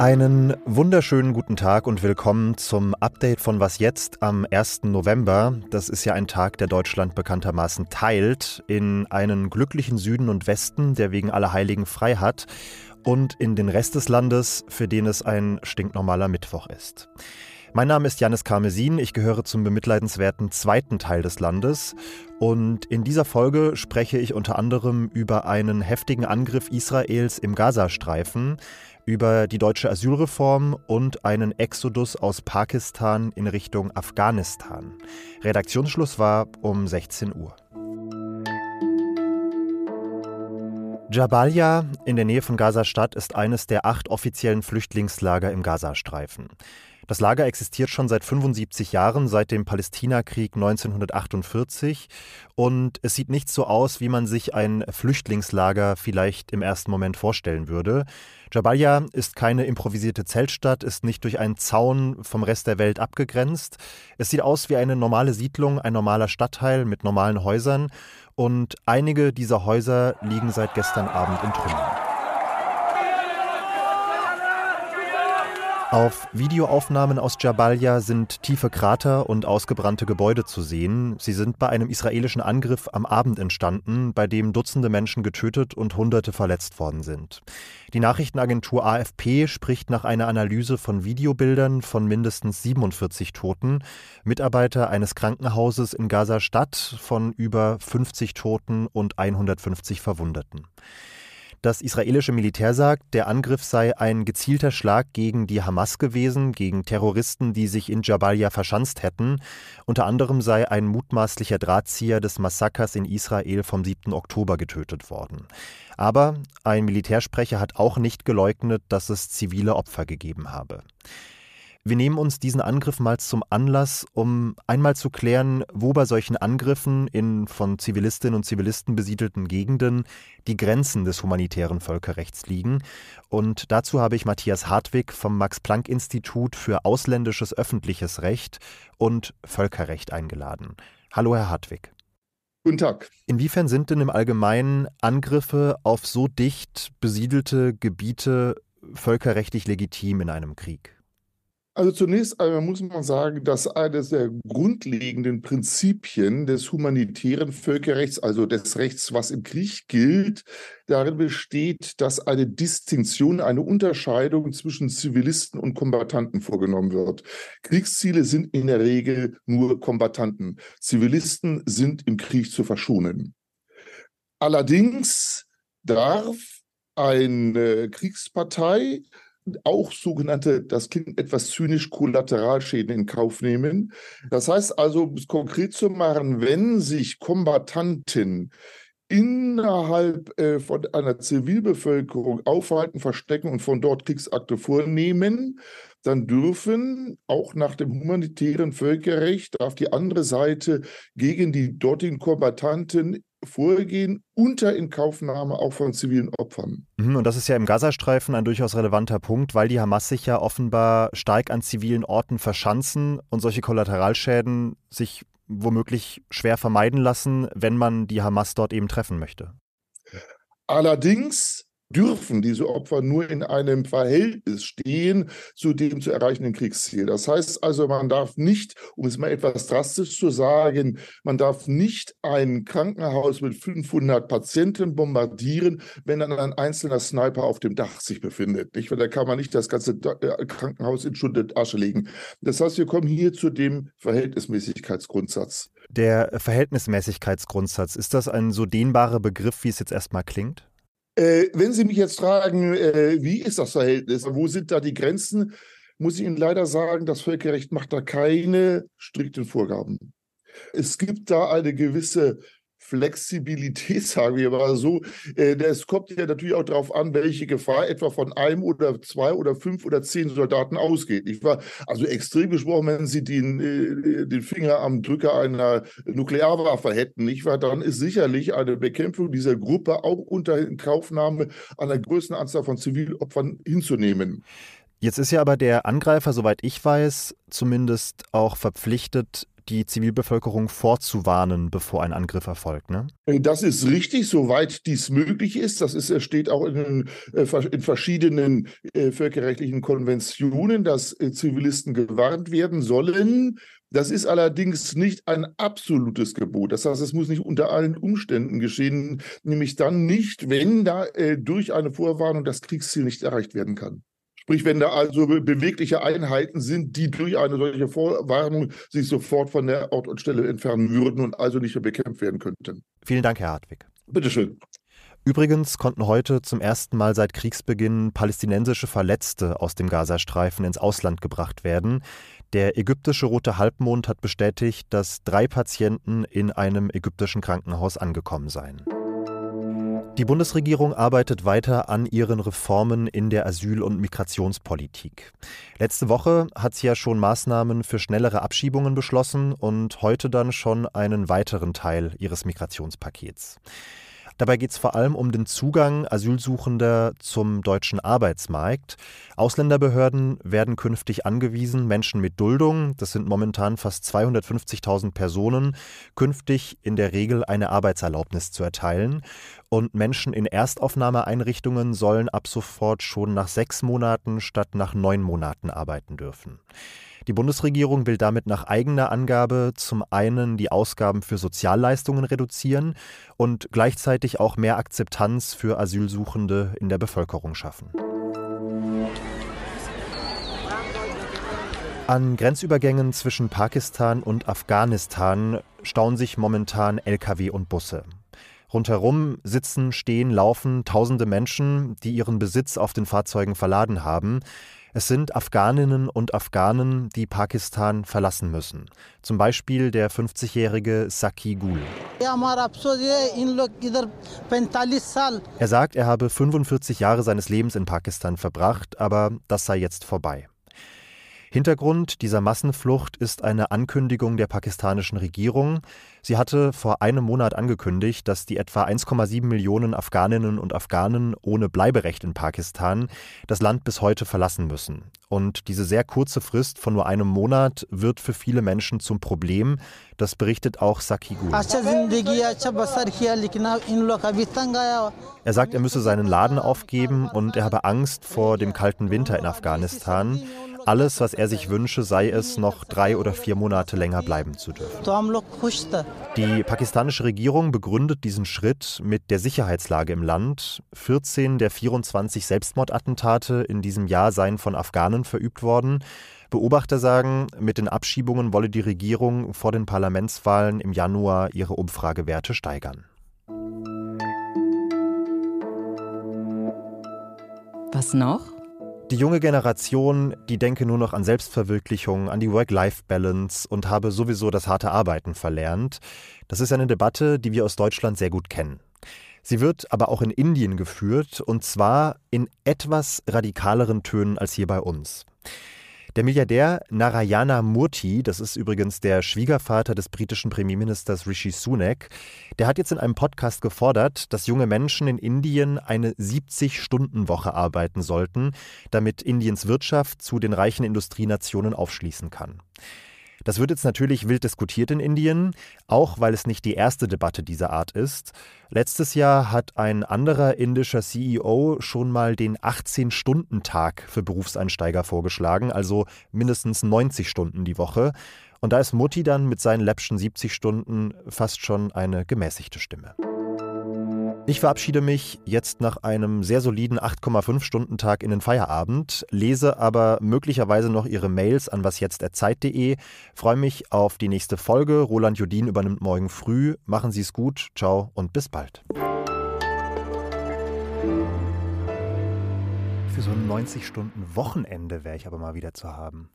Einen wunderschönen guten Tag und willkommen zum Update von Was jetzt am 1. November. Das ist ja ein Tag, der Deutschland bekanntermaßen teilt in einen glücklichen Süden und Westen, der wegen Allerheiligen frei hat, und in den Rest des Landes, für den es ein stinknormaler Mittwoch ist. Mein Name ist Janis Karmesin, ich gehöre zum bemitleidenswerten zweiten Teil des Landes und in dieser Folge spreche ich unter anderem über einen heftigen Angriff Israels im Gazastreifen, über die deutsche Asylreform und einen Exodus aus Pakistan in Richtung Afghanistan. Redaktionsschluss war um 16 Uhr. Jabalia in der Nähe von Gaza-Stadt ist eines der acht offiziellen Flüchtlingslager im Gazastreifen. Das Lager existiert schon seit 75 Jahren, seit dem Palästinakrieg 1948. Und es sieht nicht so aus, wie man sich ein Flüchtlingslager vielleicht im ersten Moment vorstellen würde. Jabalia ist keine improvisierte Zeltstadt, ist nicht durch einen Zaun vom Rest der Welt abgegrenzt. Es sieht aus wie eine normale Siedlung, ein normaler Stadtteil mit normalen Häusern. Und einige dieser Häuser liegen seit gestern Abend in Trümmern. Auf Videoaufnahmen aus Jabalia sind tiefe Krater und ausgebrannte Gebäude zu sehen. Sie sind bei einem israelischen Angriff am Abend entstanden, bei dem Dutzende Menschen getötet und Hunderte verletzt worden sind. Die Nachrichtenagentur AFP spricht nach einer Analyse von Videobildern von mindestens 47 Toten, Mitarbeiter eines Krankenhauses in Gaza-Stadt von über 50 Toten und 150 Verwundeten. Das israelische Militär sagt, der Angriff sei ein gezielter Schlag gegen die Hamas gewesen, gegen Terroristen, die sich in Jabalia verschanzt hätten. Unter anderem sei ein mutmaßlicher Drahtzieher des Massakers in Israel vom 7. Oktober getötet worden. Aber ein Militärsprecher hat auch nicht geleugnet, dass es zivile Opfer gegeben habe. Wir nehmen uns diesen Angriff mal zum Anlass, um einmal zu klären, wo bei solchen Angriffen in von Zivilistinnen und Zivilisten besiedelten Gegenden die Grenzen des humanitären Völkerrechts liegen. Und dazu habe ich Matthias Hartwig vom Max-Planck-Institut für ausländisches öffentliches Recht und Völkerrecht eingeladen. Hallo, Herr Hartwig. Guten Tag. Inwiefern sind denn im Allgemeinen Angriffe auf so dicht besiedelte Gebiete völkerrechtlich legitim in einem Krieg? Also zunächst einmal muss man sagen, dass eines der grundlegenden Prinzipien des humanitären Völkerrechts, also des Rechts, was im Krieg gilt, darin besteht, dass eine Distinktion, eine Unterscheidung zwischen Zivilisten und Kombattanten vorgenommen wird. Kriegsziele sind in der Regel nur Kombattanten. Zivilisten sind im Krieg zu verschonen. Allerdings darf eine Kriegspartei auch sogenannte, das klingt etwas zynisch, Kollateralschäden in Kauf nehmen. Das heißt also, um es konkret zu machen, wenn sich Kombattanten innerhalb äh, von einer Zivilbevölkerung aufhalten, verstecken und von dort Kriegsakte vornehmen, dann dürfen auch nach dem humanitären Völkerrecht, darf die andere Seite gegen die dortigen Kombattanten vorgehen unter Inkaufnahme auch von zivilen Opfern. Mhm, und das ist ja im Gazastreifen ein durchaus relevanter Punkt, weil die Hamas sich ja offenbar stark an zivilen Orten verschanzen und solche Kollateralschäden sich womöglich schwer vermeiden lassen, wenn man die Hamas dort eben treffen möchte. Allerdings dürfen diese Opfer nur in einem Verhältnis stehen zu dem zu erreichenden Kriegsziel. Das heißt also, man darf nicht, um es mal etwas drastisch zu sagen, man darf nicht ein Krankenhaus mit 500 Patienten bombardieren, wenn dann ein einzelner Sniper auf dem Dach sich befindet. Nicht? Weil da kann man nicht das ganze äh, Krankenhaus in Schutt und Asche legen. Das heißt, wir kommen hier zu dem Verhältnismäßigkeitsgrundsatz. Der Verhältnismäßigkeitsgrundsatz, ist das ein so dehnbarer Begriff, wie es jetzt erstmal klingt? Äh, wenn Sie mich jetzt fragen, äh, wie ist das Verhältnis, wo sind da die Grenzen, muss ich Ihnen leider sagen, das Völkerrecht macht da keine strikten Vorgaben. Es gibt da eine gewisse Flexibilität, sagen wir mal so. Es äh, kommt ja natürlich auch darauf an, welche Gefahr etwa von einem oder zwei oder fünf oder zehn Soldaten ausgeht. Ich war also extrem gesprochen, wenn Sie den, äh, den Finger am Drücker einer Nuklearwaffe hätten, nicht wahr? Dann ist sicherlich eine Bekämpfung dieser Gruppe auch unter Inkaufnahme einer größeren Anzahl von Zivilopfern hinzunehmen. Jetzt ist ja aber der Angreifer, soweit ich weiß, zumindest auch verpflichtet, die Zivilbevölkerung vorzuwarnen, bevor ein Angriff erfolgt. Ne? Das ist richtig, soweit dies möglich ist. Das ist, steht auch in, äh, in verschiedenen äh, völkerrechtlichen Konventionen, dass äh, Zivilisten gewarnt werden sollen. Das ist allerdings nicht ein absolutes Gebot. Das heißt, es muss nicht unter allen Umständen geschehen, nämlich dann nicht, wenn da äh, durch eine Vorwarnung das Kriegsziel nicht erreicht werden kann. Sprich, wenn da also bewegliche Einheiten sind, die durch eine solche Vorwarnung sich sofort von der Ort und Stelle entfernen würden und also nicht mehr bekämpft werden könnten. Vielen Dank, Herr Hartwig. Bitteschön. Übrigens konnten heute zum ersten Mal seit Kriegsbeginn palästinensische Verletzte aus dem Gazastreifen ins Ausland gebracht werden. Der ägyptische Rote Halbmond hat bestätigt, dass drei Patienten in einem ägyptischen Krankenhaus angekommen seien. Die Bundesregierung arbeitet weiter an ihren Reformen in der Asyl- und Migrationspolitik. Letzte Woche hat sie ja schon Maßnahmen für schnellere Abschiebungen beschlossen und heute dann schon einen weiteren Teil ihres Migrationspakets. Dabei geht es vor allem um den Zugang Asylsuchender zum deutschen Arbeitsmarkt. Ausländerbehörden werden künftig angewiesen, Menschen mit Duldung, das sind momentan fast 250.000 Personen, künftig in der Regel eine Arbeitserlaubnis zu erteilen. Und Menschen in Erstaufnahmeeinrichtungen sollen ab sofort schon nach sechs Monaten statt nach neun Monaten arbeiten dürfen. Die Bundesregierung will damit nach eigener Angabe zum einen die Ausgaben für Sozialleistungen reduzieren und gleichzeitig auch mehr Akzeptanz für Asylsuchende in der Bevölkerung schaffen. An Grenzübergängen zwischen Pakistan und Afghanistan stauen sich momentan Lkw und Busse. Rundherum sitzen, stehen, laufen tausende Menschen, die ihren Besitz auf den Fahrzeugen verladen haben. Es sind Afghaninnen und Afghanen, die Pakistan verlassen müssen. Zum Beispiel der 50-jährige Saki Gul. Er sagt, er habe 45 Jahre seines Lebens in Pakistan verbracht, aber das sei jetzt vorbei. Hintergrund dieser Massenflucht ist eine Ankündigung der pakistanischen Regierung. Sie hatte vor einem Monat angekündigt, dass die etwa 1,7 Millionen Afghaninnen und Afghanen ohne Bleiberecht in Pakistan das Land bis heute verlassen müssen. Und diese sehr kurze Frist von nur einem Monat wird für viele Menschen zum Problem. Das berichtet auch Saki Gul. Er sagt, er müsse seinen Laden aufgeben und er habe Angst vor dem kalten Winter in Afghanistan. Alles, was er sich wünsche, sei es, noch drei oder vier Monate länger bleiben zu dürfen. Die pakistanische Regierung begründet diesen Schritt mit der Sicherheitslage im Land. 14 der 24 Selbstmordattentate in diesem Jahr seien von Afghanen verübt worden. Beobachter sagen, mit den Abschiebungen wolle die Regierung vor den Parlamentswahlen im Januar ihre Umfragewerte steigern. Was noch? Die junge Generation, die denke nur noch an Selbstverwirklichung, an die Work-Life-Balance und habe sowieso das harte Arbeiten verlernt. Das ist eine Debatte, die wir aus Deutschland sehr gut kennen. Sie wird aber auch in Indien geführt und zwar in etwas radikaleren Tönen als hier bei uns. Der Milliardär Narayana Murthy, das ist übrigens der Schwiegervater des britischen Premierministers Rishi Sunak, der hat jetzt in einem Podcast gefordert, dass junge Menschen in Indien eine 70-Stunden-Woche arbeiten sollten, damit Indiens Wirtschaft zu den reichen Industrienationen aufschließen kann. Das wird jetzt natürlich wild diskutiert in Indien, auch weil es nicht die erste Debatte dieser Art ist. Letztes Jahr hat ein anderer indischer CEO schon mal den 18-Stunden-Tag für Berufseinsteiger vorgeschlagen, also mindestens 90 Stunden die Woche. Und da ist Mutti dann mit seinen läppschen 70 Stunden fast schon eine gemäßigte Stimme. Ich verabschiede mich jetzt nach einem sehr soliden 8,5 Stunden Tag in den Feierabend, lese aber möglicherweise noch Ihre Mails an wasjetzt.zeit.de, freue mich auf die nächste Folge. Roland Jodin übernimmt morgen früh. Machen Sie es gut, ciao und bis bald. Für so ein 90 Stunden Wochenende wäre ich aber mal wieder zu haben.